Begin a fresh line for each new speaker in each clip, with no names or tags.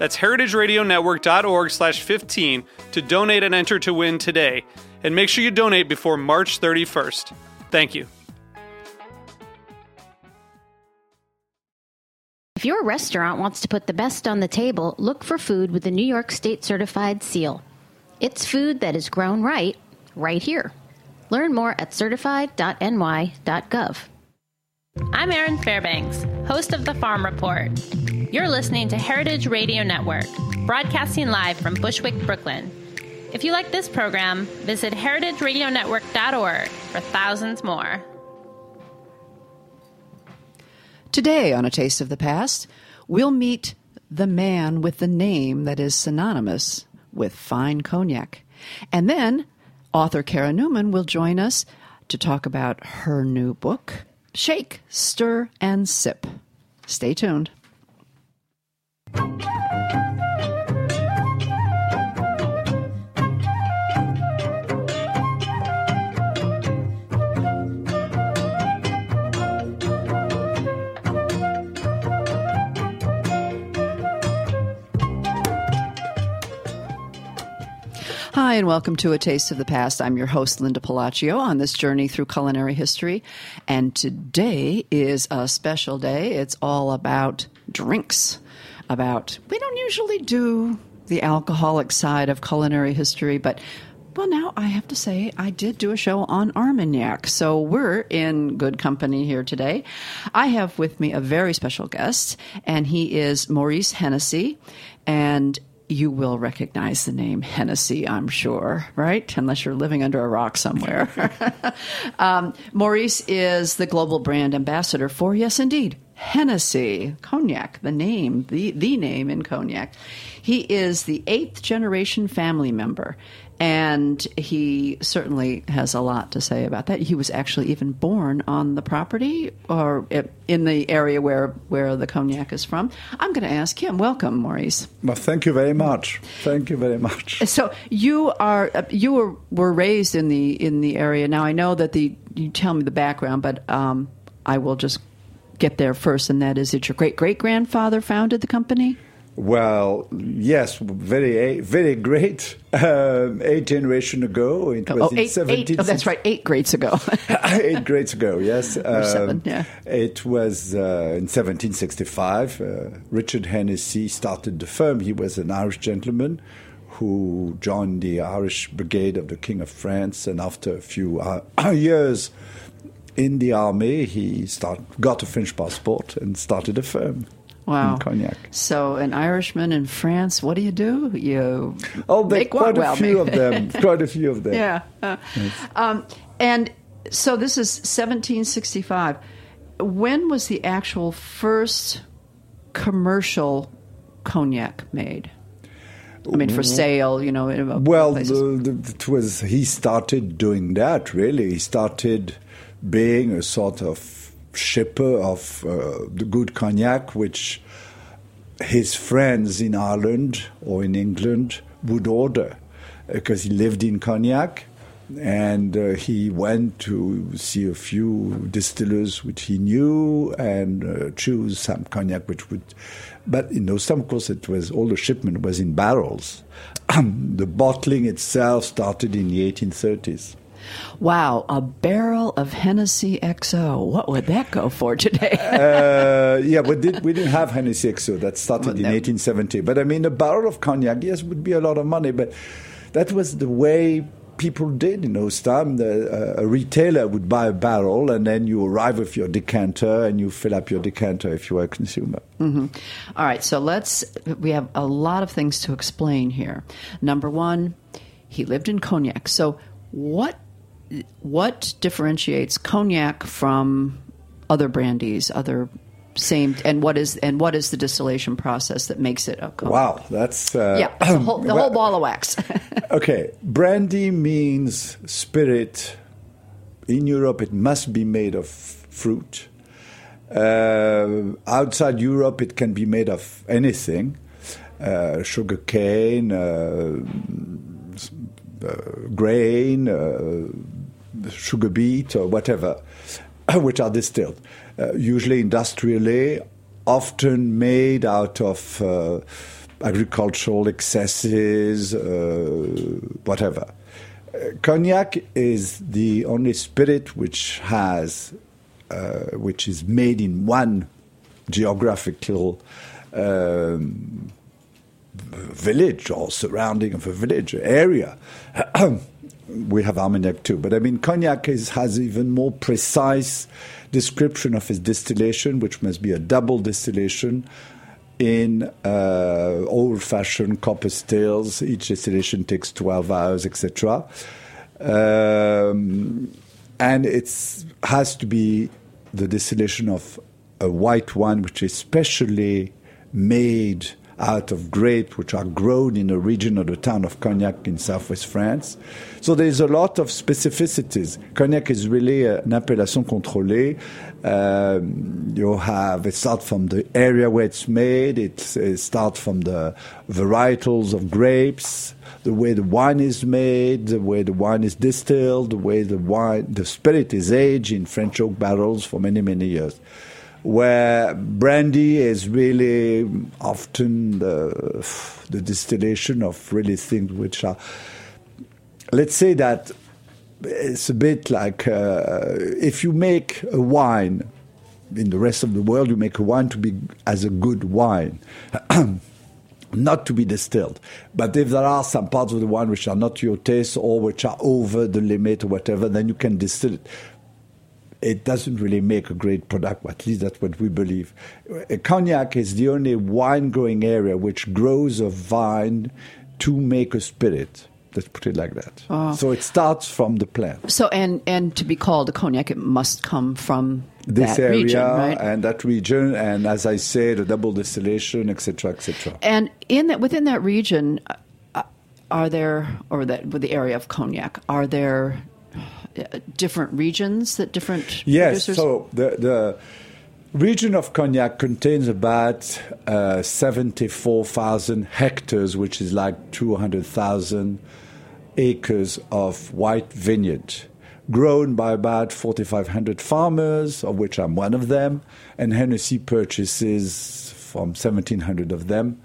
That's heritageradionetwork.org slash 15 to donate and enter to win today. And make sure you donate before March 31st. Thank you.
If your restaurant wants to put the best on the table, look for food with the New York State Certified Seal. It's food that is grown right, right here. Learn more at certified.ny.gov.
I'm Erin Fairbanks, host of The Farm Report. You're listening to Heritage Radio Network, broadcasting live from Bushwick, Brooklyn. If you like this program, visit heritageradionetwork.org for thousands more.
Today, on A Taste of the Past, we'll meet the man with the name that is synonymous with fine cognac. And then, author Kara Newman will join us to talk about her new book, Shake, Stir, and Sip. Stay tuned. Hi, and welcome to A Taste of the Past. I'm your host, Linda Pelaccio, on this journey through culinary history. And today is a special day. It's all about drinks. About, we don't usually do the alcoholic side of culinary history, but well, now I have to say, I did do a show on Armagnac, so we're in good company here today. I have with me a very special guest, and he is Maurice Hennessy. And you will recognize the name Hennessy, I'm sure, right? Unless you're living under a rock somewhere. um, Maurice is the global brand ambassador for, yes, indeed, Hennessy cognac, the name, the, the name in cognac. He is the eighth generation family member, and he certainly has a lot to say about that. He was actually even born on the property or in the area where, where the cognac is from. I'm going to ask him. Welcome, Maurice.
Well, thank you very much. Thank you very much.
So you are you were, were raised in the in the area. Now I know that the you tell me the background, but um, I will just get there first, and that is that your great great grandfather founded the company.
Well, yes, very very great. Um, eight generation ago, it was
oh,
in 17...
eight, oh, that's right, eight grades ago.
eight grades ago, yes.
Or seven,
Um,
yeah.
It was uh, in 1765. Uh, Richard Hennessy started the firm. He was an Irish gentleman who joined the Irish Brigade of the King of France, and after a few uh, years in the army, he start, got a French passport and started a firm.
Wow.
Cognac.
So, an Irishman in France, what do you do? You
Oh, are
make
quite a
Well,
few
make-
of them. Quite a few of them.
Yeah. Uh, um, and so this is 1765. When was the actual first commercial cognac made? I mean, for sale, you know. in
Well, the, the, it was he started doing that. Really, he started being a sort of shipper of uh, the good cognac, which his friends in Ireland or in England would order because he lived in cognac. And uh, he went to see a few distillers which he knew and uh, choose some cognac which would. But in those time, of course, it was all the shipment was in barrels. the bottling itself started in the 1830s.
Wow, a barrel of Hennessy XO. What would that go for today?
uh, yeah, but did, we didn't have Hennessy XO. That started in
no.
1870. But I mean, a barrel of cognac, yes, would be a lot of money. But that was the way people did in those times. Uh, a retailer would buy a barrel, and then you arrive with your decanter, and you fill up your decanter if you are a consumer.
Mm-hmm. All right, so let's. We have a lot of things to explain here. Number one, he lived in Cognac. So what what differentiates Cognac from other brandies, other same and what is and what is the distillation process that makes it a cognac?
Wow, that's uh,
yeah, the whole, the whole ball of wax.
okay, brandy means spirit. In Europe, it must be made of fruit. Uh, outside Europe, it can be made of anything, uh, sugar cane, uh, uh grain, uh, sugar beet, or whatever, which are distilled uh, usually industrially, often made out of uh, agricultural excesses, uh, whatever. Uh, cognac is the only spirit which has, uh, which is made in one geographical um, village or surrounding of a village area. we have Armagnac too, but I mean cognac is, has even more precise description of his distillation, which must be a double distillation in uh, old-fashioned copper stills. Each distillation takes 12 hours, etc. Um, and it has to be the distillation of a white wine, which is specially made out of grapes which are grown in a region of the town of Cognac in southwest France. So there's a lot of specificities. Cognac is really an appellation contrôlée. Um, you have it starts from the area where it's made. It, it starts from the varietals of grapes, the way the wine is made, the way the wine is distilled, the way the wine, the spirit is aged in French oak barrels for many many years where brandy is really often the, the distillation of really things which are, let's say that it's a bit like uh, if you make a wine in the rest of the world, you make a wine to be as a good wine. not to be distilled. But if there are some parts of the wine which are not your taste or which are over the limit or whatever, then you can distill it it doesn't really make a great product, at least that's what we believe. Cognac is the only wine growing area which grows a vine to make a spirit. Let's put it like that. Oh. So it starts from the plant.
So and and to be called a cognac, it must come from
this
area
region,
right?
and that region, and as I said, a double distillation, etc., etc.
And in that within that region, uh, are there or that with the area of cognac, are there different regions that different
yes
producers?
so the the region of cognac contains about uh, 74,000 hectares which is like 200,000 acres of white vineyard grown by about 4,500 farmers, of which I'm one of them, and Hennessy purchases from 1,700 of them.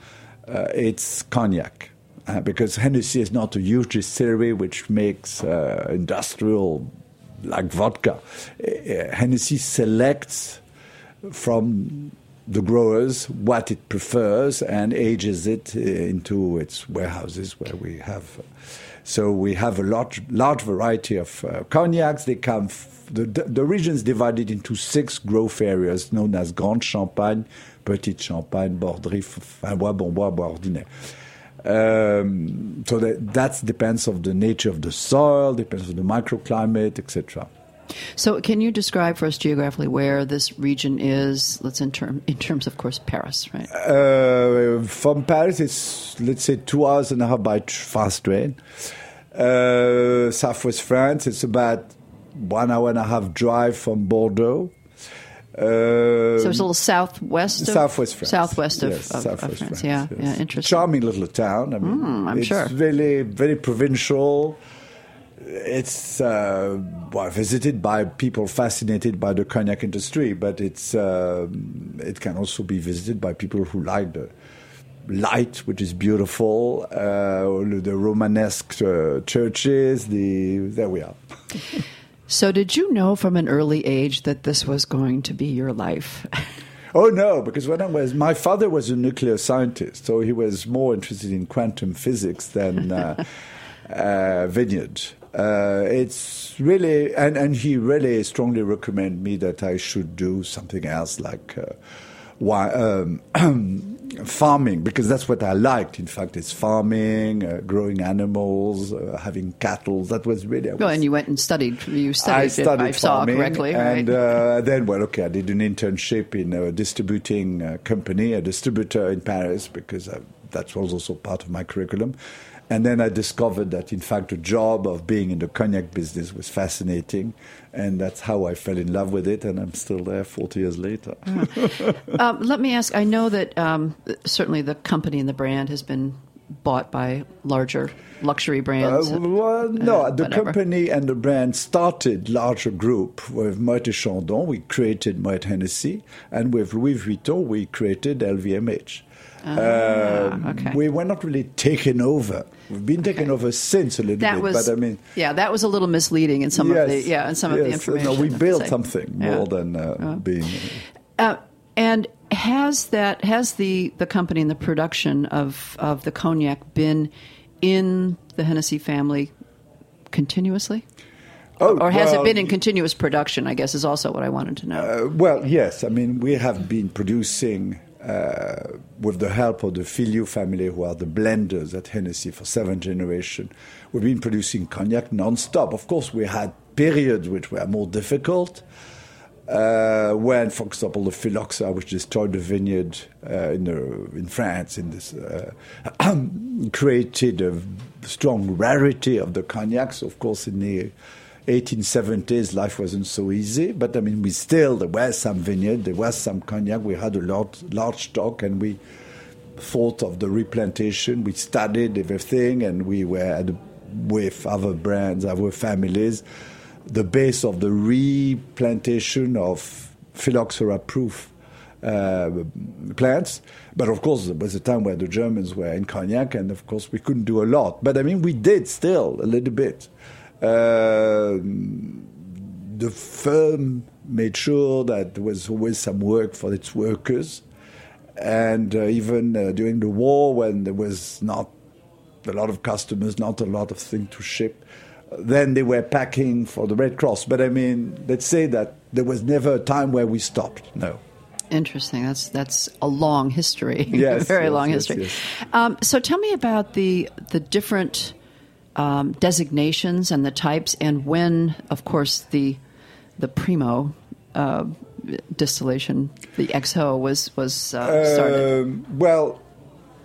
Uh, it's cognac uh, because Hennessy is not a huge distillery which makes uh, industrial like vodka. Uh, Hennessy selects from the growers what it prefers and ages it uh, into its warehouses where we have. So we have a large, large variety of uh, cognacs. They come. The, the, region is divided into six growth areas known as Grande Champagne, Petite Champagne, Borderie, Fins Bois, Bons Bois, Bois Ordinaire. Um, so that that depends of the nature of the soil, depends on the microclimate, etc.
So, can you describe for us geographically where this region is? Let's in term in terms, of course, Paris, right?
Uh, from Paris, it's let's say two hours and a half by fast train. Uh, Southwest France, it's about one hour and a half drive from Bordeaux.
Uh, so it's a little southwest of
southwest France.
Southwest of,
yes,
of,
southwest
of France.
France.
Yeah,
yes.
yeah, interesting.
Charming little town. I mean,
mm, I'm
it's
sure.
Really, very provincial. It's uh, well, visited by people fascinated by the cognac industry, but it's uh, it can also be visited by people who like the light, which is beautiful, uh, the Romanesque uh, churches. The there we are.
So, did you know from an early age that this was going to be your life?
Oh no, because when I was, my father was a nuclear scientist, so he was more interested in quantum physics than uh, uh, vineyard. Uh, it's really, and, and he really strongly recommended me that I should do something else like uh, why, um, farming, because that's what I liked. In fact, it's farming, uh, growing animals, uh, having cattle. That was really.
Well, and you went and studied. You studied,
I studied
I saw
farming,
correctly,
and
right?
uh, then, well, okay, I did an internship in a distributing uh, company, a distributor in Paris, because uh, that was also part of my curriculum. And then I discovered that, in fact, the job of being in the cognac business was fascinating. And that's how I fell in love with it. And I'm still there 40 years later.
Um, let me ask I know that um, certainly the company and the brand has been bought by larger luxury brands.
Uh, well, no,
uh,
the
whatever.
company and the brand started larger group with Moët Chandon. We created Moët Hennessy, and with Louis Vuitton, we created LVMH. Um,
Ah, okay.
We were not really taken over. We've been taken over since a little
that
bit,
was,
but I mean,
yeah, that was a little misleading in some of the, yeah, in some of the
yes,
information.
No, we
I have to
built something
Yeah.
more than uh, being.
Uh, and has that has the the company and the production of of the cognac been in the Hennessy family continuously?
Oh,
or has
well,
it been in continuous production? I guess is also what I wanted to know.
Uh, well, yes. I mean, we have been producing uh, with the help of the Fillioux family, who are the blenders at Hennessy for seven generations. We've been producing cognac non-stop. Of course, we had periods which were more difficult. Uh, when, for example, the phylloxera, which destroyed the vineyard uh, in, the, in France, in this, uh, created a strong rarity of the cognacs. Of course, in the 1870s, life wasn't so easy, but I mean, we still there was some vineyard, there was some cognac. We had a lot, large stock, and we thought of the replantation. We studied everything, and we were with other brands, other families, the base of the replantation of phylloxera-proof uh, plants. But of course, there was a time where the Germans were in cognac, and of course, we couldn't do a lot. But I mean, we did still a little bit. Uh, the firm made sure that there was always some work for its workers. And uh, even uh, during the war, when there was not a lot of customers, not a lot of things to ship, then they were packing for the Red Cross. But I mean, let's say that there was never a time where we stopped. No.
Interesting. That's that's a long history.
Yes,
very
yes,
long
yes,
history.
yes.
Um, so tell me about the the different um, designations and the types, and when, of course, the the primo uh, distillation, the XO, was was uh, started.
Um, well,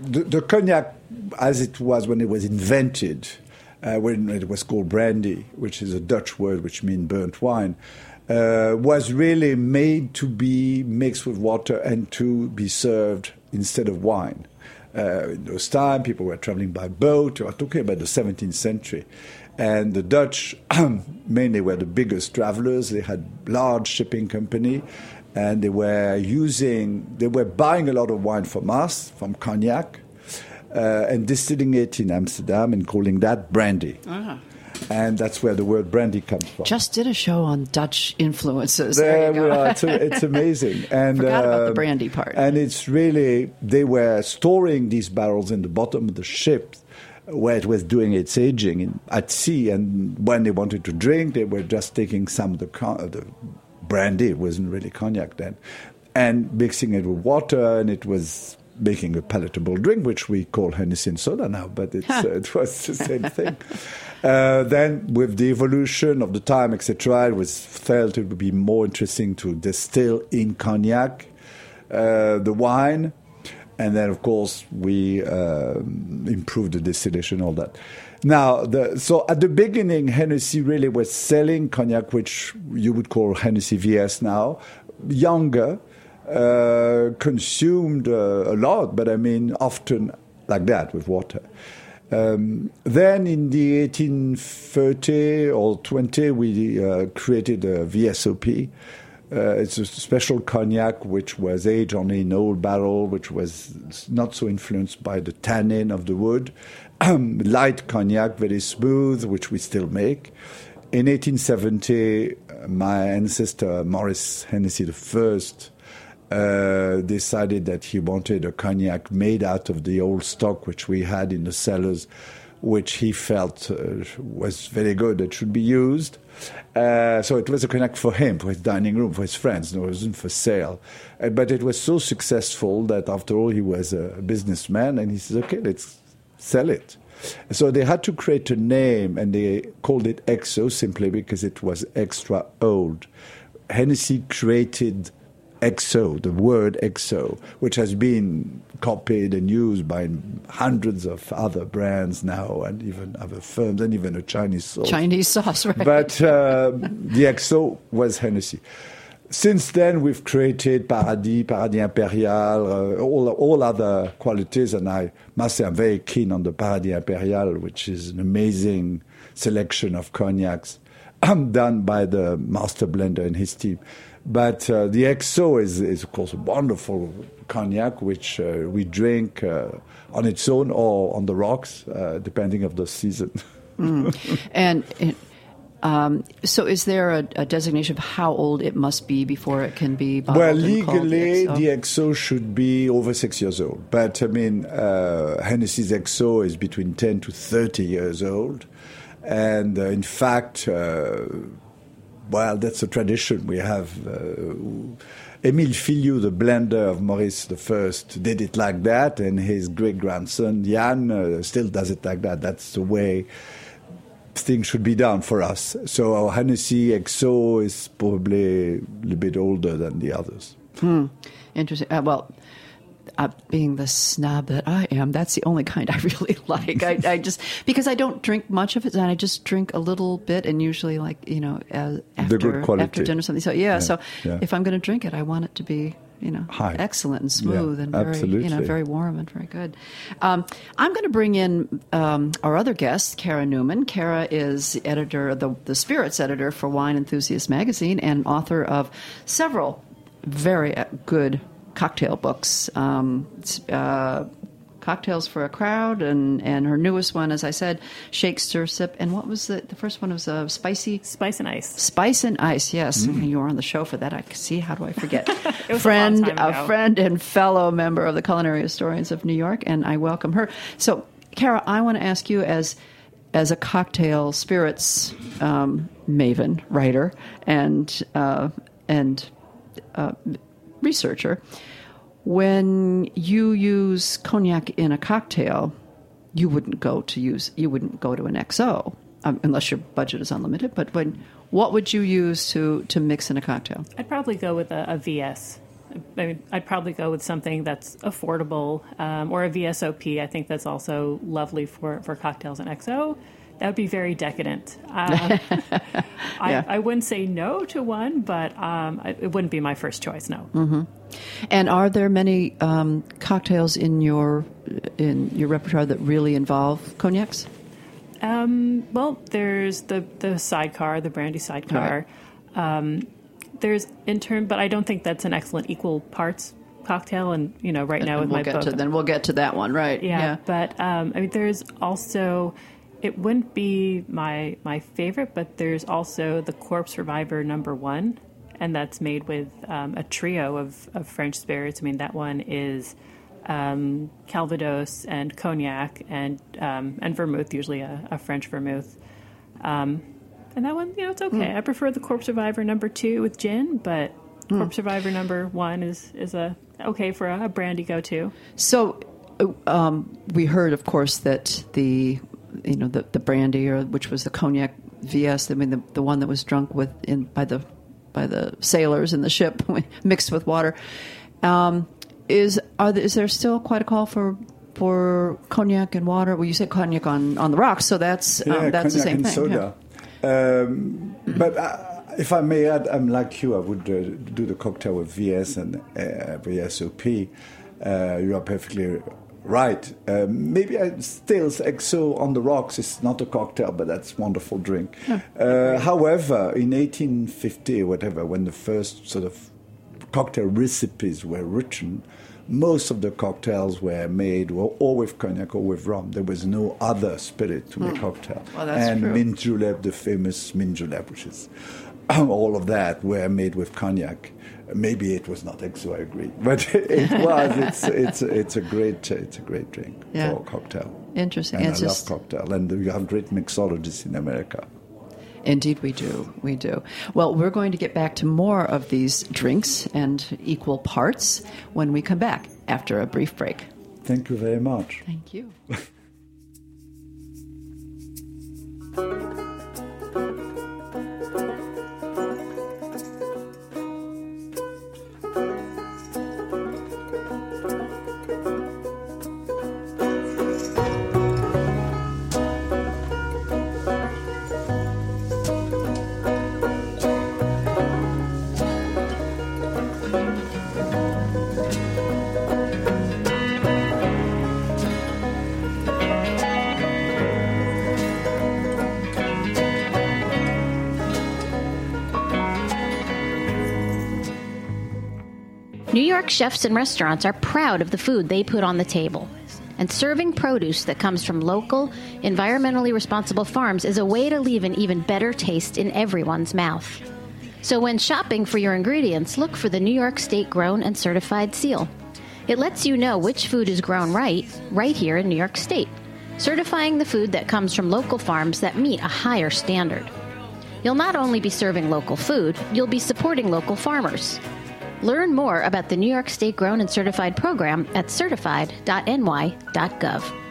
the, the cognac, as it was when it was invented, uh, when it was called brandy, which is a Dutch word which means burnt wine, uh, was really made to be mixed with water and to be served instead of wine. Uh, in those times, people were traveling by boat. We're talking about the 17th century. And the Dutch mainly were the biggest travelers. They had large shipping company, and they were using, they were buying a lot of wine from us, from cognac, uh, and distilling it in Amsterdam and calling that brandy. And that's where the word brandy comes from.
Just did a show on Dutch influences.
There,
There,
we are. It's, it's amazing. And
Forgot about the
um,
brandy part.
And it's really they were storing these barrels in the bottom of the ship where it was doing its aging in, at sea. And when they wanted to drink, they were just taking some of the, the brandy. It wasn't really cognac then, and mixing it with water, and it was making a palatable drink, which we call Hennessy and soda now, but it's, uh, it was the same thing. Uh, then, with the evolution of the time, etc., it was felt it would be more interesting to distill in cognac uh, the wine, and then, of course, we um, improved the distillation, all that. Now, the, so at the beginning, Hennessy really was selling cognac, which you would call Hennessy VS now, younger, uh, consumed uh, a lot, but I mean, often like that with water. Um, then in the 1830 or 20, we uh, created a VSOP. Uh, it's a special cognac which was aged only in old barrel, which was not so influenced by the tannin of the wood. Light cognac, very smooth, which we still make. In 1870, my ancestor Maurice Hennessy the first uh, decided that he wanted a cognac made out of the old stock which we had in the cellars, which he felt uh, was very good, it should be used. Uh, so it was a cognac for him, for his dining room, for his friends. No, it wasn't for sale. Uh, but it was so successful that after all, he was a businessman, and he says, "Okay, let's sell it." So they had to create a name, and they called it XO simply because it was extra old. Hennessy created XO, the word XO, which has been copied and used by hundreds of other brands now, and even other firms, and even a Chinese sauce.
Chinese sauce, right?
But uh, the XO was Hennessy. Since then, we've created Paradis, Paradis Imperial, uh, all, all other qualities, and I must say I'm very keen on the Paradis Imperial, which is an amazing selection of cognacs done by the master blender and his team. But uh, the XO is, is, of course, a wonderful cognac which uh, we drink uh, on its own or on the rocks, uh, depending of the season.
mm. And um, so, is there a, a, designation of how old it must be before it can be bottled?
Well, legally, the XO? the XO? should be over six years old. But I mean, uh, Hennessy's XO is between 10 to 30 years old. And uh, in fact, uh, well, that's a tradition we have. Uh, Emile Fillioux, the blender of Maurice I, did it like that, and his great grandson Yann uh, still does it like that. That's the way things should be done for us. So our Hennessy XO is probably a little bit older than the others.
Hmm. Interesting. Uh, well, uh, being the snob that I am, that's the only kind I really like. I, I, just because I don't drink much of it, and I just drink a little bit, and usually like you know uh, after after dinner something. So yeah, yeah so yeah. if I'm going to drink it, I want it to be you know
High.
excellent and smooth
yeah,
and very
absolutely.
you know very warm and very good. Um, I'm going to bring in um, our other guest, Kara Newman. Kara is the editor, the the spirits editor for Wine Enthusiast magazine, and author of several very uh, good cocktail books. Um, uh, Cocktails for a Crowd, and, and her newest one, as I said, Shake, Stir, Sip. And what was the, the first one? was uh, Spicy?
Spice and Ice.
Spice and Ice, yes. Mm. You were on the show for that. I see. How do I forget?
friend,
a, a friend and fellow member of the Culinary Historians of New York, and I welcome her. So, Kara, I want to ask you as as a cocktail spirits um, maven, writer, and uh, and uh, researcher, when you use cognac in a cocktail, you wouldn't go to use you wouldn't go to an XO um, unless your budget is unlimited. But when what would you use to to mix in a cocktail?
I'd probably go with a, a VS. I mean, I'd probably go with something that's affordable um, or a VSOP. I think that's also lovely for, for cocktails and XO that would be very decadent. Uh, yeah. I, I, wouldn't say no to one, but um, it wouldn't be my first choice. No.
Mm-hmm. And are there many um, cocktails in your in your repertoire that really involve cognacs?
Um, well, there's the the sidecar, the brandy sidecar. Right. Um, there's intern, but I don't think that's an excellent equal parts cocktail. And you know, right now with
we'll
my
get
book,
to, then we'll get to that one, right?
Yeah,
yeah.
but um, I mean, there's also it wouldn't be my my favorite, but there's also the Corpse Reviver number one, and that's made with um, a trio of, of French spirits. I mean, that one is um, Calvados and cognac and um, and vermouth, usually a, a French vermouth. Um, and that one, you know, it's okay. Mm. I prefer the Corpse Reviver number two with gin, but mm. Corpse Reviver number one is is a okay for a, a brandy go to.
So. Um, we heard, of course, that the you know the, the brandy or which was the cognac VS. I mean the, the one that was drunk with in by the by the sailors in the ship mixed with water. Um, is are there, is there still quite a call for for cognac and water? Well, you said cognac on, on the rocks, so that's
yeah,
um, that's the same
and
thing.
Soda. Yeah. Um, but uh, if I may add, I'm like you. I would uh, do the cocktail with VS and uh, VSOP. Uh, you are perfectly Right. Uh, maybe I still XO on the rocks is not a cocktail, but that's wonderful drink. Uh, however, in 1850 or whatever, when the first sort of cocktail recipes were written, most of the cocktails were made or, or with cognac or with rum. There was no other spirit to make mm. cocktail.
Well,
and
true.
mint julep, the famous mint julep, which is all of that were made with cognac. Maybe it was not XO, I agree, but it was. It's it's it's a great it's a great drink
Yeah.
for a cocktail.
Interesting.
And
It's
I
just-
love cocktail, and you have great mixologists in America.
Indeed, we do. We do. Well, we're going to get back to more of these drinks and equal parts when we come back after a brief break.
Thank you very much.
Thank you.
chefs and restaurants are proud of the food they put on the table. And serving produce that comes from local, environmentally responsible farms is a way to leave an even better taste in everyone's mouth. So when shopping for your ingredients, look for the New York State Grown and Certified seal. It lets you know which food is grown right, right here in New York State, certifying the food that comes from local farms that meet a higher standard. You'll not only be serving local food, you'll be supporting local farmers. Learn more about the New York State Grown and Certified program at certified.ny.gov.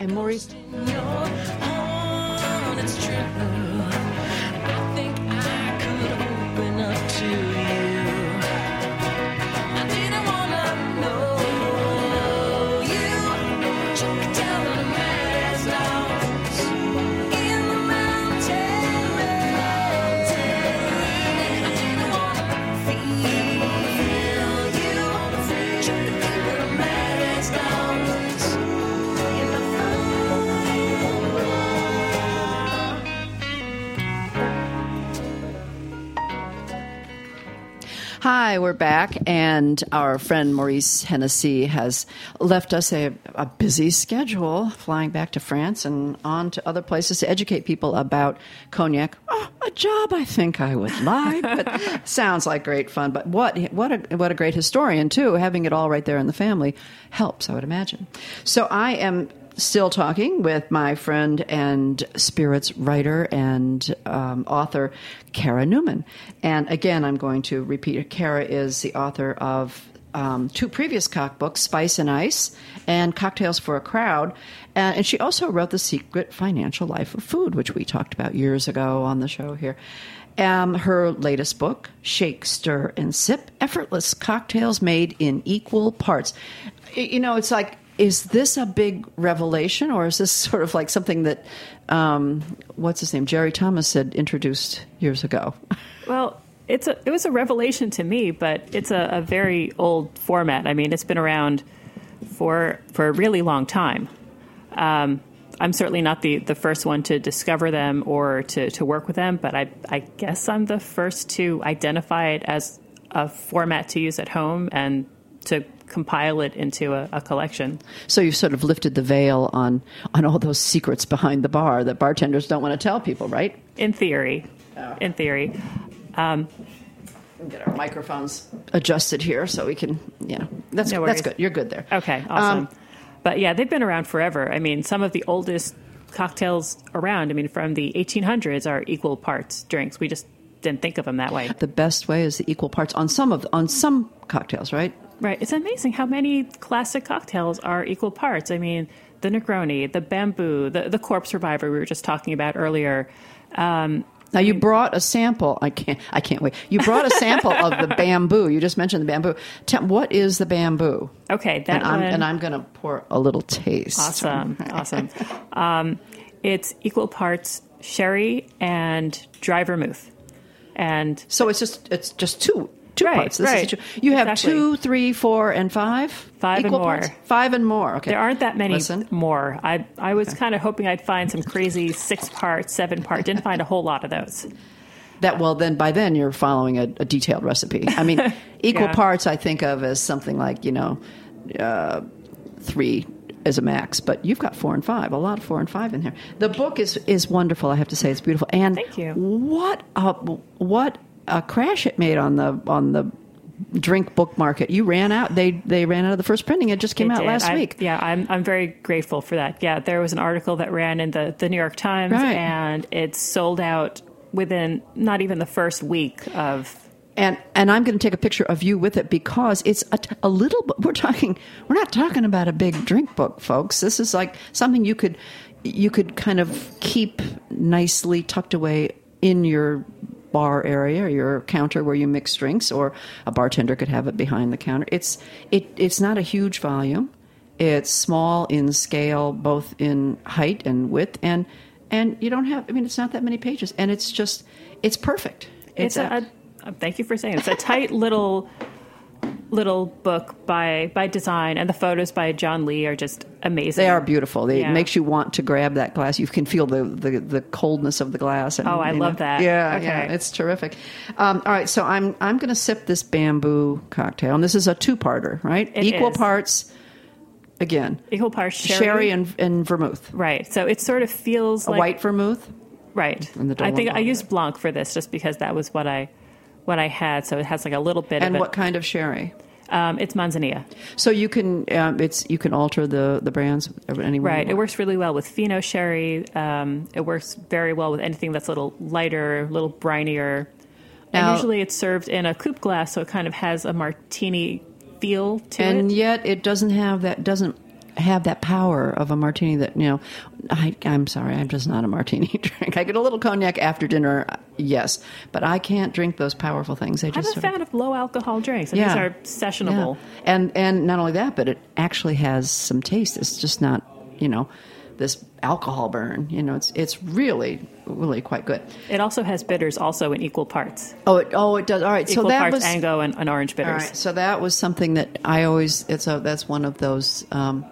And
Maurice, Hi, we're back, and our friend Maurice Hennessy has left us a, a busy schedule, flying back to France and on to other places to educate people about cognac. Oh, a job I think I would like, but sounds like great fun. But what what a what a great historian too, having it all right there in the family helps, I would imagine. So I am still talking with my friend and spirits writer and um, author Kara Newman. And again, I'm going to repeat Kara is the author of um, two previous cookbooks, Spice and Ice and Cocktails for a Crowd. And, and she also wrote The Secret Financial Life of Food, which we talked about years ago on the show here. Um, her latest book, Shake, Stir, and Sip Effortless Cocktails Made in Equal Parts. You know, it's like, is this a big revelation or is this sort of like something that, um, what's his name? Jerry Thomas had introduced years ago.
Well, it's a it was a revelation to me, but it's a, a very old format. I mean, it's been around for for a really long time. Um, I'm certainly not the, the first one to discover them or to, to work with them, but I, I guess I'm the first to identify it as a format to use at home and to compile it into a, a collection.
So you've sort of lifted the veil on, on all those secrets behind the bar that bartenders don't want to tell people, right?
In theory, in theory,
Get our microphones adjusted here so we can, you know, that's,
No
that's good. You're good there.
Okay, awesome.
Um,
but yeah, they've been around forever. I mean, some of the oldest cocktails around, I mean, from the 1800s are equal parts drinks. We just didn't think of them that way.
the best way is the equal parts on some of on some cocktails, right?
Right. It's amazing how many classic cocktails are equal parts. I mean, the Negroni, the Bamboo, the, the Corpse Reviver we were just talking about earlier. Um,
Now you brought a sample. I can't. I can't wait. You brought a sample of the bamboo. You just mentioned the bamboo. Tell, what is the bamboo?
okay, that
and I'm
one.
and I'm going to pour a little taste.
Awesome, awesome. Um, it's equal parts sherry and dry vermouth, and
So it's just it's just two two
Right,
parts. This
right.
You have
Exactly.
two, three, four, and five.
Five and more.
parts? Five and more. Okay.
There aren't that many
Listen.
more. I I was kind of hoping I'd find some crazy six part, seven part. Didn't find a whole lot of those.
That well, then by then you're following a, a detailed recipe. I mean, equal
Yeah.
parts I think of as something like you know, uh, three as a max, but you've got four and five. A lot of four and five in here. The book is is wonderful. I have to say, it's beautiful. And
Thank you.
What a what a crash it made on the on the drink book market. You ran out. They they ran out of the first printing. It just came out
did.
last
I-
week.
Yeah, I'm I'm very grateful for that. Yeah, there was an article that ran in the the New York Times,
Right.
and it sold out within not even the first week of.
and and I'm going to take a picture of you with it because it's a, a little. We're talking. We're not talking about a big drink book, folks. This is like something you could you could kind of keep nicely tucked away in your bar area or your counter where you mix drinks, or a bartender could have it behind the counter. It's it. It's not a huge volume. It's small in scale, both in height and width, and and you don't have. I mean, it's not that many pages, and it's just it's perfect.
It's, a, a, uh, thank you for saying it. it's a tight little little book by by design, and the photos by John Lee are just amazing.
They are beautiful. They,
Yeah.
It makes you want to grab that glass. You can feel the, the, the coldness of the glass. And,
Oh, I love that.
Yeah,
Okay.
yeah, it's terrific. Um, all right, so I'm I'm going to sip this bamboo cocktail, and this is a two-parter, right?
It
Equal
is.
parts. Again,
equal parts
sherry,
sherry,
and, and vermouth.
right. So it sort of feels
A
like
white vermouth.
right. I think I used Blanc for this just because that was what I what I had. So it has like a little bit
And
of it.
what kind of sherry?
Um, it's Manzanilla.
So you can um, it's you can alter the the brands anywhere.
Right. It works really well with Fino sherry. Um, it works very well with anything that's a little lighter, a little brinier.
Now-
and usually it's served in a coupe glass, so it kind of has a martini feel to
and
it.
And yet it doesn't have that doesn't have that power of a martini that you know I, i'm sorry i'm just not a martini drink i get a little cognac after dinner yes but i can't drink those powerful things they
I'm a
sort of-
fan of low alcohol drinks,
Yeah.
these are sessionable.
Yeah. and and not only that but it actually has some taste it's just not you know this alcohol burn you know it's it's really really quite good
It also has bitters, also in equal parts.
oh it oh it does all right
Equal
so that
parts
was
Ango and, and orange bitters.
All right, so that was something that I always it's a that's one of those um,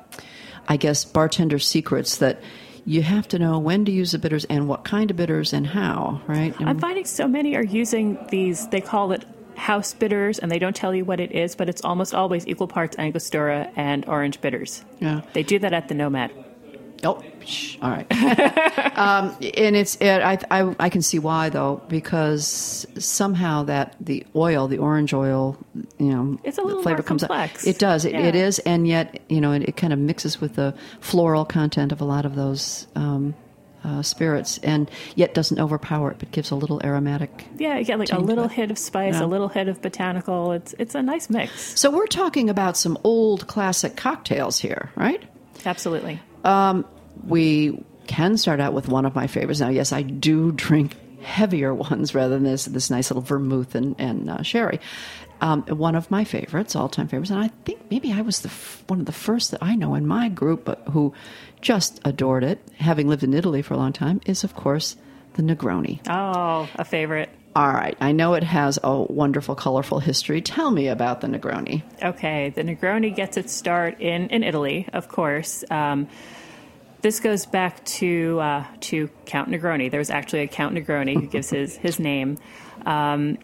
I guess bartender secrets that you have to know when to use the bitters and what kind of bitters and how, right? And-
I'm finding so many are using these. They call it house bitters, and they don't tell you what it is, but it's almost always equal parts Angostura and orange bitters.
Yeah.
They do that at the Nomad.
Oh, shh, all right. um, and it's it, I, I I can see why though because somehow that the oil, the orange oil, you know,
It's a
the
little
flavor comes
complex.
out. It does. It, it
Yeah.
is, and yet you know it, it kind of mixes with the floral content of a lot of those. Um, uh, spirits and yet doesn't overpower it, but gives a little aromatic.
Yeah, you get like a little hit of spice,
Yeah.
a little hit of botanical. It's it's a nice mix.
So we're talking about some old classic cocktails here, right?
Absolutely.
We can start out with one of my favorites. Now, yes, I do drink heavier ones rather than this this nice little vermouth and, and uh, sherry. Um, one of my favorites, all time favorites, and I think maybe I was the f- one of the first that I know in my group who just adored it, having lived in Italy for a long time, is of course the Negroni.
Oh, a favorite.
All right, I know it has a wonderful, colorful history. Tell me about the Negroni.
Okay, the Negroni gets its start in, in Italy, of course. Um, this goes back to uh, to Count Negroni. There was actually a Count Negroni who gives his his name. Um,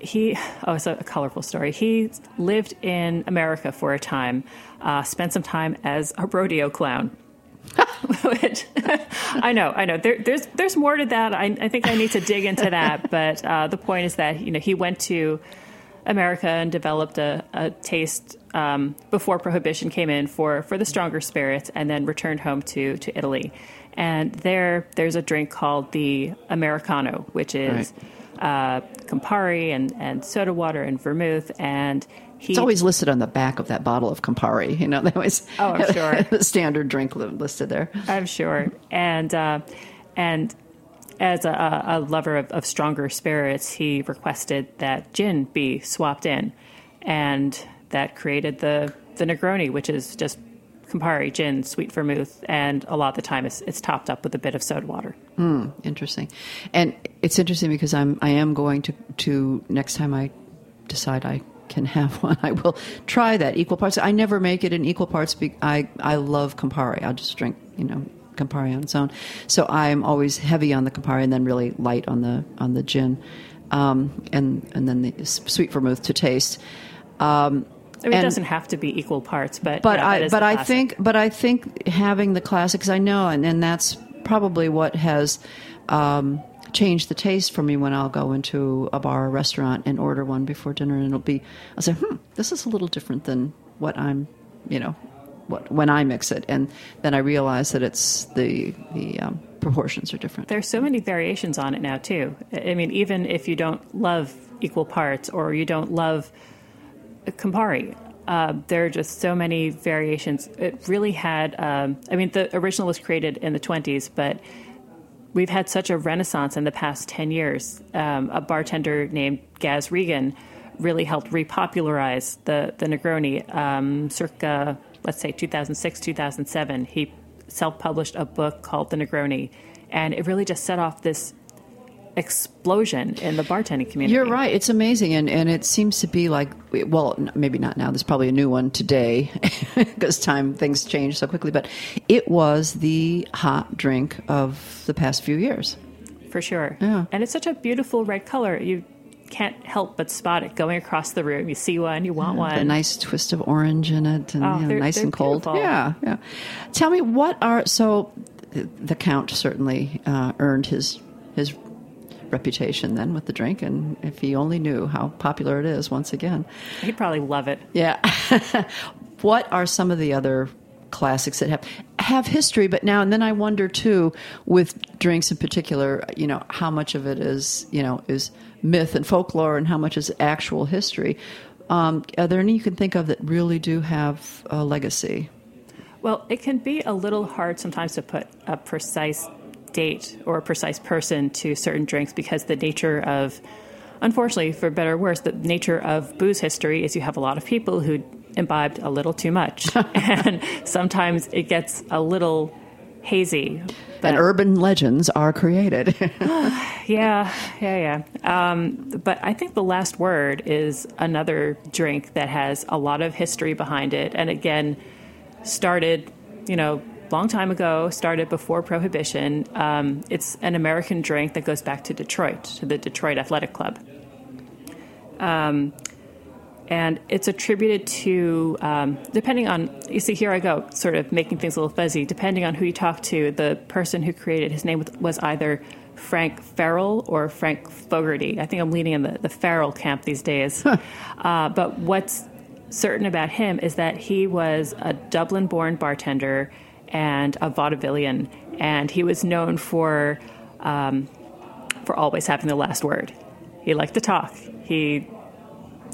he oh, it's a, a colorful story. He lived in America for a time, uh, spent some time as a rodeo clown. Which I know, I know. There, there's there's more to that. I, I think I need to dig into that. But uh, the point is that you know he went to America and developed a, a taste um, before Prohibition came in for, for the stronger spirits, and then returned home to to Italy. And there there's a drink called the Americano, which is uh, Campari and, and soda water and vermouth, and he
It's always listed on the back of that bottle of Campari. You know, they always
Oh, I'm sure.
the standard drink listed there.
I'm sure. And uh, and as a, a lover of, of stronger spirits, he requested that gin be swapped in, and that created the the Negroni, which is just Campari, gin, sweet vermouth, and a lot of the time it's, it's topped up with a bit of soda water.
Interesting, and it's interesting because I'm I am going to to next time I decide I can have one, I will try that equal parts. I never make it in equal parts. Be- I I love Campari. I'll just drink, you know, Campari on its own. So I'm always heavy on the Campari and then really light on the on the gin, um, and and then the sweet vermouth to taste. Um,
I mean, it doesn't have to be equal parts, but
but
yeah,
I
is
but I think but I think having the classics I know and, and that's probably what has um, changed the taste for me when I'll go into a bar or restaurant and order one before dinner and it'll be I'll say hmm this is a little different than what I'm you know what when I mix it and then I realize that it's the the um, proportions are different.
There's so many variations on it now too. I I mean, even if you don't love equal parts or you don't love Campari, uh, there are just so many variations. It really had. Um, I mean, the original was created in the 20s, but we've had such a renaissance in the past 10 years. Um, a bartender named Gaz Regan really helped repopularize the the Negroni. Um, circa, let's say, 2006, 2007, he self-published a book called The Negroni, and it really just set off this explosion in the bartending community.
You're right. It's amazing, and and it seems to be like well, maybe not now. There's probably a new one today because time things change so quickly. But it was the hot drink of the past few years.
for sure.
Yeah.
And it's such a beautiful red color. You can't help but spot it going across the room. You see one, you want one.
A nice twist of orange in it, and
Oh,
you know, nice and cold.
beautiful.
Yeah, yeah. Tell me what are so the, the count certainly uh, earned his his reputation then with the drink, and if he only knew how popular it is, once again.
He'd probably love it.
Yeah. what are some of the other classics that have have history but now and then I wonder too with drinks in particular you know how much of it is you know is myth and folklore and how much is actual history um, are there any you can think of that really do have a legacy
Well, it can be a little hard sometimes to put a precise date or a precise person to certain drinks because the nature of, unfortunately, for better or worse, the nature of booze history is you have a lot of people who imbibed a little too much. and sometimes it gets a little hazy.
and urban legends are created
Yeah, yeah, yeah. Um, but I think the last word is another drink that has a lot of history behind it, and again, started, you know, long time ago. Started before Prohibition. Um, it's an American drink that goes back to Detroit, to the Detroit Athletic Club. Um, and it's attributed to um, depending on you see here i go sort of making things a little fuzzy depending on who you talk to the person who created his name was either frank farrell or frank fogarty i think i'm leaning in the, the farrell camp these days uh, but what's certain about him is that he was a dublin born bartender and a vaudevillian and he was known for um, for always having the last word he liked to talk he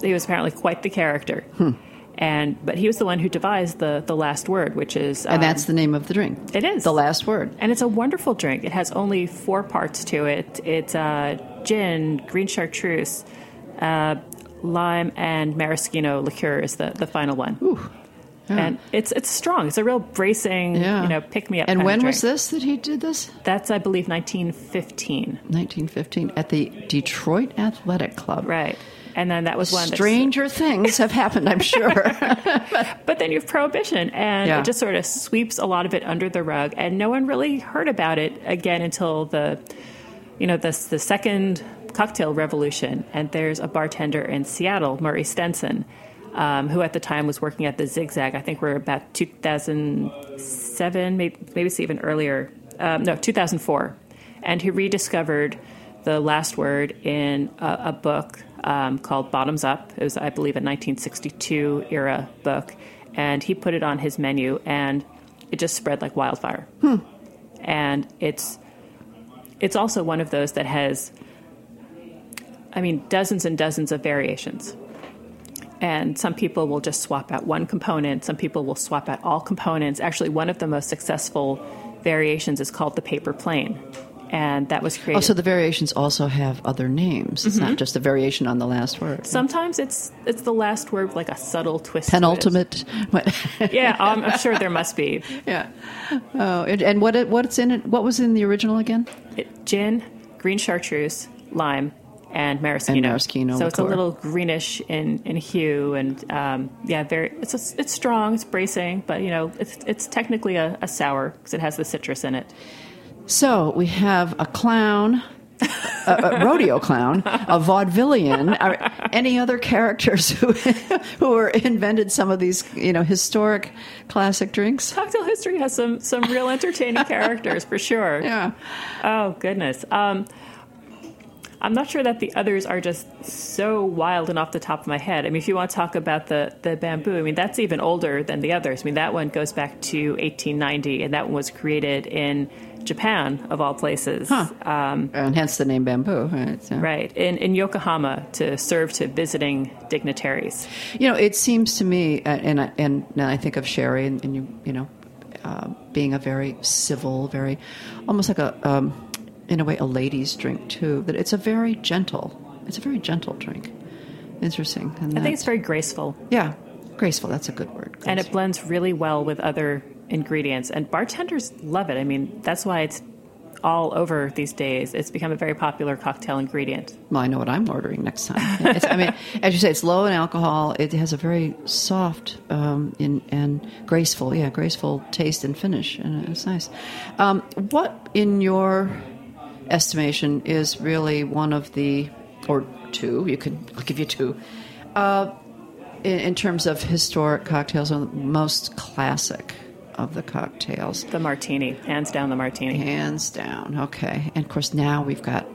he was apparently quite the character.
Hmm.
And but he was the one who devised the the last word, which is
and
um,
that's the name of the drink
it is
the last word
and it's a wonderful drink. It has only four parts to it. It's uh, gin, green chartreuse, uh, lime, and maraschino liqueur is the, the final one. And it's it's strong. It's a real bracing,
yeah
you know, pick me up.
and when was this that he did this
That's I believe 1915.
1915 at the detroit athletic club
Right. And then that was one. that's-
stranger things have happened i'm sure
But then you have prohibition, and
Yeah.
it just sort of sweeps a lot of it under the rug, and no one really heard about it again until the, you know, the the second cocktail revolution. And there's a bartender in Seattle, Murray Stenson, um, who at the time was working at the Zigzag. I think we're about 2007, maybe maybe it's even earlier. Um, no, 2004, and he rediscovered the last word in a, a book um, called Bottoms Up. It was, I believe, a 1962 era book, and he put it on his menu, and it just spread like wildfire. And it's it's also one of those that has, I mean, dozens and dozens of variations. And some people will just swap out one component. Some people will swap out all components. Actually, one of the most successful variations is called the paper plane, and that was created.
Oh, so the variations also have other names. It's not just a variation on the last word.
Sometimes it's it's the last word, like a subtle twist.
Penultimate.
Yeah, um, I'm sure there must be
yeah. Oh, and, and what it, what's in it? What was in the original again?
it, gin, green chartreuse, lime, and maraschino.
And maraschino
So it's a little greenish in, in hue, and um, yeah, very. It's a, it's strong, it's bracing, but you know, it's it's technically a, a sour because it has the citrus in it.
So we have a clown, a, a rodeo clown, a vaudevillian. Any other characters who who were invented some of these, you know, historic classic drinks?
Cocktail history has some some real entertaining characters for sure.
Yeah.
Oh goodness. Um, I'm not sure that the others are just so wild and off the top of my head. I mean, if you want to talk about the the bamboo, I mean that's even older than the others. I mean that one goes back to 1890, and that one was created in Japan of all places. Um,
And hence the name bamboo. Right. so.
Right in in Yokohama to serve to visiting dignitaries.
You know, it seems to me, uh, and I- and now I think of sherry, and, and you you know, uh, being a very civil, very almost like a um, in a way a ladies' drink too. That it's a very gentle. It's a very gentle drink. Interesting. And
I think it's very graceful.
yeah, graceful. That's a good word.
and it blends really well with other ingredients and bartenders love it i mean that's why it's all over these days it's become a very popular cocktail ingredient
Well, I know what I'm ordering next time. I mean, as you say, it's low in alcohol. It has a very soft um, in, and graceful, yeah, graceful taste and finish, and it's nice. Um, what, in your estimation, is really one of the, or two? You could, I'll give you two. Uh, in, in terms of historic cocktails, one of the most classic of the cocktails.
the martini hands down the martini
Hands down. Okay. And of course, now we've got.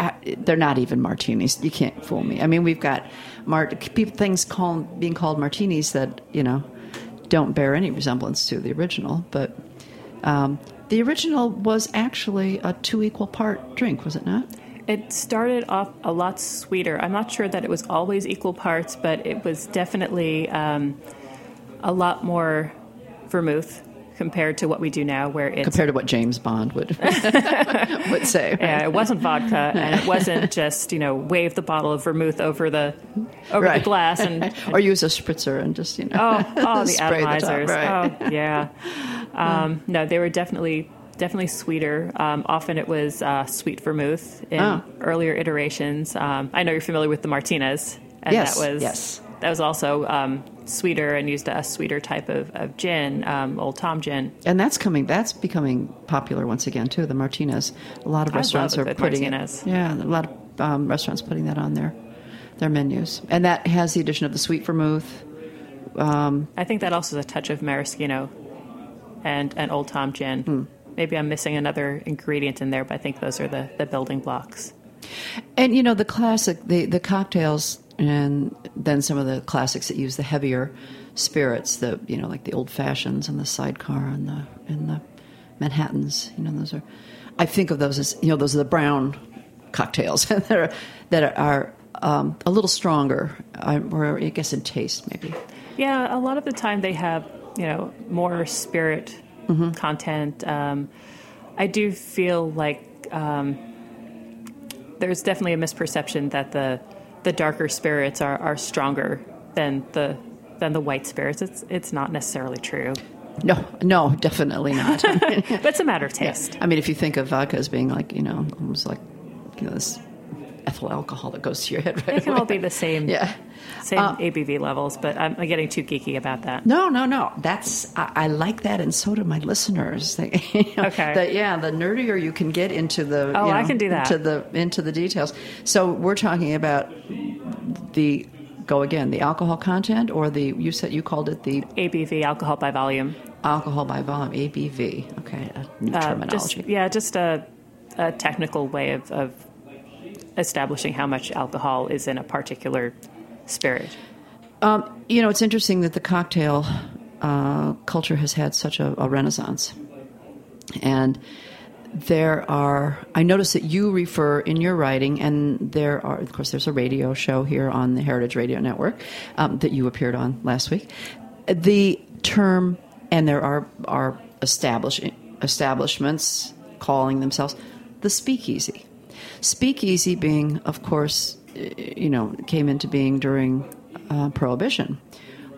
Uh, they're not even martinis. You can't fool me. I mean, we've got mart- people, things called, being called martinis that you know don't bear any resemblance to the original. But um, the original was actually a two equal part drink, was it not?
it started off a lot sweeter i'm not sure that it was always equal parts but it was definitely um, a lot more vermouth compared to what we do now where it's
Compared to what James Bond would would say.
Yeah, it wasn't vodka, and it wasn't just you know wave the bottle of vermouth over the over
Right.
the glass and
or use a spritzer and just you know.
oh oh the
Spray the top,
atomizers.
right.
Oh yeah. Um, no, they were definitely definitely sweeter. Um, often it was uh, sweet vermouth in
Oh.
earlier iterations. Um, I know you're familiar with the Martinez, and
Yes,
that was
yes.
that was also um, sweeter and used a sweeter type of, of gin, um, Old Tom gin.
And that's coming. That's becoming popular once again too. The Martinez. A lot of restaurants are putting
Martinez.
it. Yeah, a lot of um, restaurants putting that on their their menus, and that has the addition of the sweet vermouth.
I think that also is a touch of maraschino and and Old Tom gin.
Hmm.
Maybe I'm missing another ingredient in there, but I think those are the, the building blocks.
And you know the classic, the the cocktails, and then some of the classics that use the heavier spirits, the you know like the old fashions and the sidecar and the and the Manhattans. You know those are. I think of those as you know those are the brown cocktails that are that are um, a little stronger, uh, or I guess in taste maybe.
Yeah, a lot of the time they have you know more spirit
Mm-hmm.
content. Um, I do feel like um, there's definitely a misperception that the the darker spirits are, are stronger than the than the white spirits. It's it's not necessarily true,
No, no, definitely not.
but it's a matter of taste.
I mean, if you think of vodka as being like you know almost like you know this ethyl alcohol that goes to your head right
They can
away.
all be the same
Yeah.
Same ABV levels, but I'm getting too geeky about that.
No, no, no. That's I, I like that, and so do my listeners. They, you know,
Okay.
the- yeah, the nerdier you can get into the.
Oh,
you
I can do that.
Into the into the details. So we're talking about the go again the alcohol content, or the you said you called it the
ABV, alcohol by volume.
alcohol by volume (ABV). Okay, a new
Uh,
terminology.
just, yeah, just a, a technical way of, of establishing how much alcohol is in a particular spirit.
Um, you know, it's interesting that the cocktail uh, culture has had such a, a renaissance. And there are, I notice that you refer in your writing, and there are, of course, there's a radio show here on the Heritage Radio Network um, that you appeared on last week. The term, and there are, are establish, establishments calling themselves the speakeasy. Speakeasy being, of course, you know, came into being during uh, Prohibition,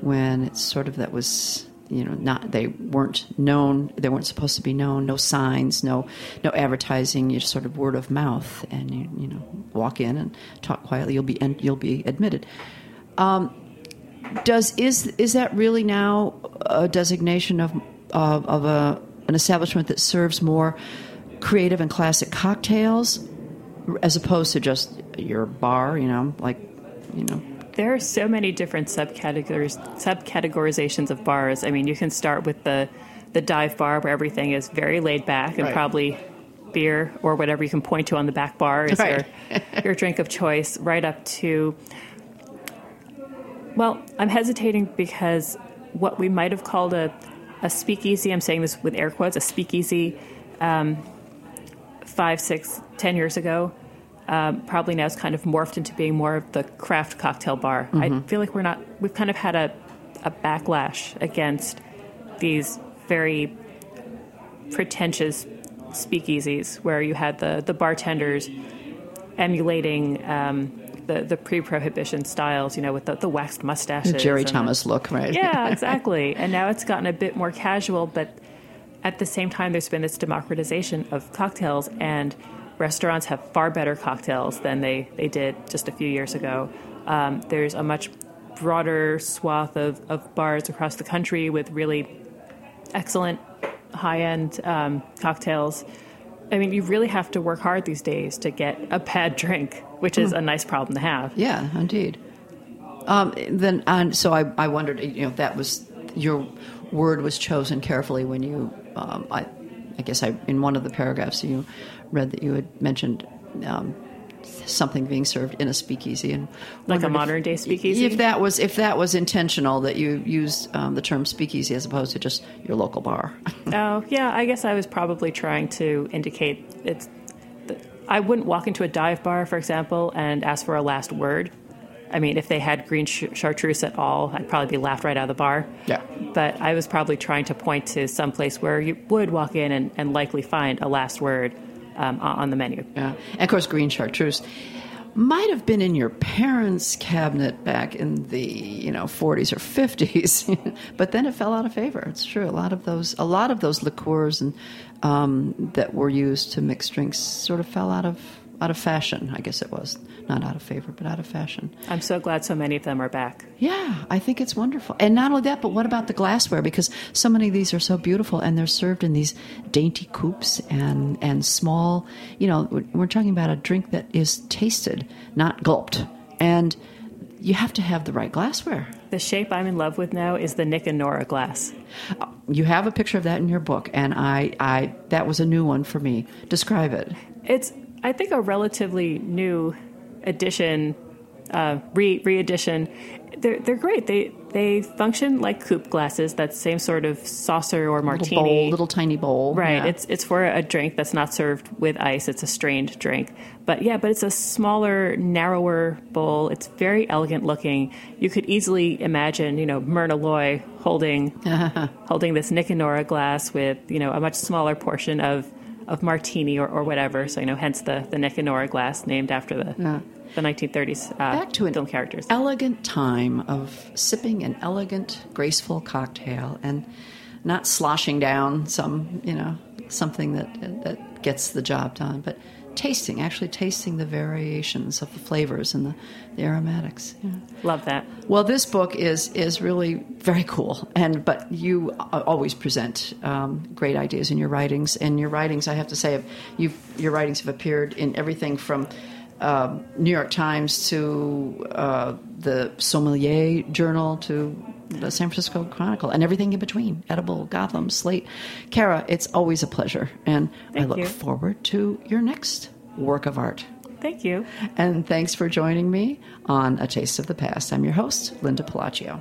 when it's sort of that was you know, not they weren't known. They weren't supposed to be known. No signs, no no advertising. You just sort of word of mouth, and you you know walk in and talk quietly. You'll be you'll be admitted. Um, does is is that really now a designation of of, of a an establishment that serves more creative and classic cocktails as opposed to just your bar? You know, like you know
There are so many different subcategories, subcategorizations of bars. I mean, you can start with the the dive bar where everything is very laid back and
Right.
probably beer or whatever you can point to on the back bar is
Right.
your your drink of choice, right up to. Well, I'm hesitating because what we might have called a a speakeasy. I'm saying this with air quotes, a speakeasy. Um, five, six, ten years ago, um, probably now it's kind of morphed into being more of the craft cocktail bar. I feel like we're not. We've kind of had a a backlash against these very pretentious speakeasies where you had the the bartenders emulating um, the the pre-prohibition styles, you know, with the, the waxed mustaches,
Jerry
and the-
Thomas look, right?
yeah, exactly. and now it's gotten a bit more casual, but at the same time, there's been this democratization of cocktails, and restaurants have far better cocktails than they, they did just a few years ago. Um, there's a much broader swath of, of bars across the country with really excellent high end um, cocktails. I mean, you really have to work hard these days to get a bad drink, which is a nice problem to have.
Yeah, indeed. Um, then, and so I, I wondered, you know, if that was your word was chosen carefully when you, um, I, I guess I in one of the paragraphs you read that you had mentioned um, something being served in a speakeasy and
Like a
wondered if-
modern day speakeasy?
If that was if that was intentional that you used um, the term speakeasy as opposed to just your local bar.
Oh, yeah, I guess I was probably trying to indicate it's. I wouldn't walk into a dive bar, for example, and ask for a last word. I mean, if they had green ch- chartreuse at all, I'd probably be laughed right out of the bar.
Yeah.
But I was probably trying to point to some place where you would walk in and, and likely find a last word um, on the menu.
Yeah. And of course, green chartreuse might have been in your parents' cabinet back in the you know 40s or 50s, but then it fell out of favor. It's true. A lot of those, a lot of those liqueurs and um, that were used to mix drinks sort of fell out of out of fashion. I guess it was not out of favor, but out of fashion.
I'm so glad so many of them are back.
Yeah, I think it's wonderful. And not only that, but what about the glassware? Because so many of these are so beautiful and they're served in these dainty coupes and, and small, you know, we're- we're talking about a drink that is tasted, not gulped. And you have to have the right glassware.
The shape I'm in love with now is the Nick and Nora glass.
Uh, you have a picture of that in your book, and I, I that was a new one for me. Describe it.
It's, I think, a relatively new edition, uh, re re-edition. They're they're great. They they function like coupe glasses. That same sort of saucer or
Little
martini.
bowl, little tiny bowl.
Right.
Yeah.
It's it's for a drink that's not served with ice. It's a strained drink. But yeah, but it's a smaller, narrower bowl. It's very elegant looking. You could easily imagine, you know, Myrna Loy holding holding this Nick and Nora glass with, you know, a much smaller portion of of martini or, or whatever. So, you know, hence the, the Nick and Nora glass named after the the 1930s uh,
back to an
film characters.
elegant time of sipping an elegant, graceful cocktail and not sloshing down some, you know, something that that gets the job done, but tasting, actually tasting the variations of the flavors and the, the aromatics. Yeah.
Love that.
Well, this book is is really very cool, and but you always present um, great ideas in your writings. And your writings, I have to say, have, you your writings have appeared in everything from um New York Times to uh, the Sommelier Journal to the San Francisco Chronicle, and everything in between. Edible, Gotham, Slate. Kara, it's always a pleasure, and I look
you.
forward to your next work of art.
Thank you.
And thanks for joining me on A Taste of the Past. I'm your host, Linda Pelaccio.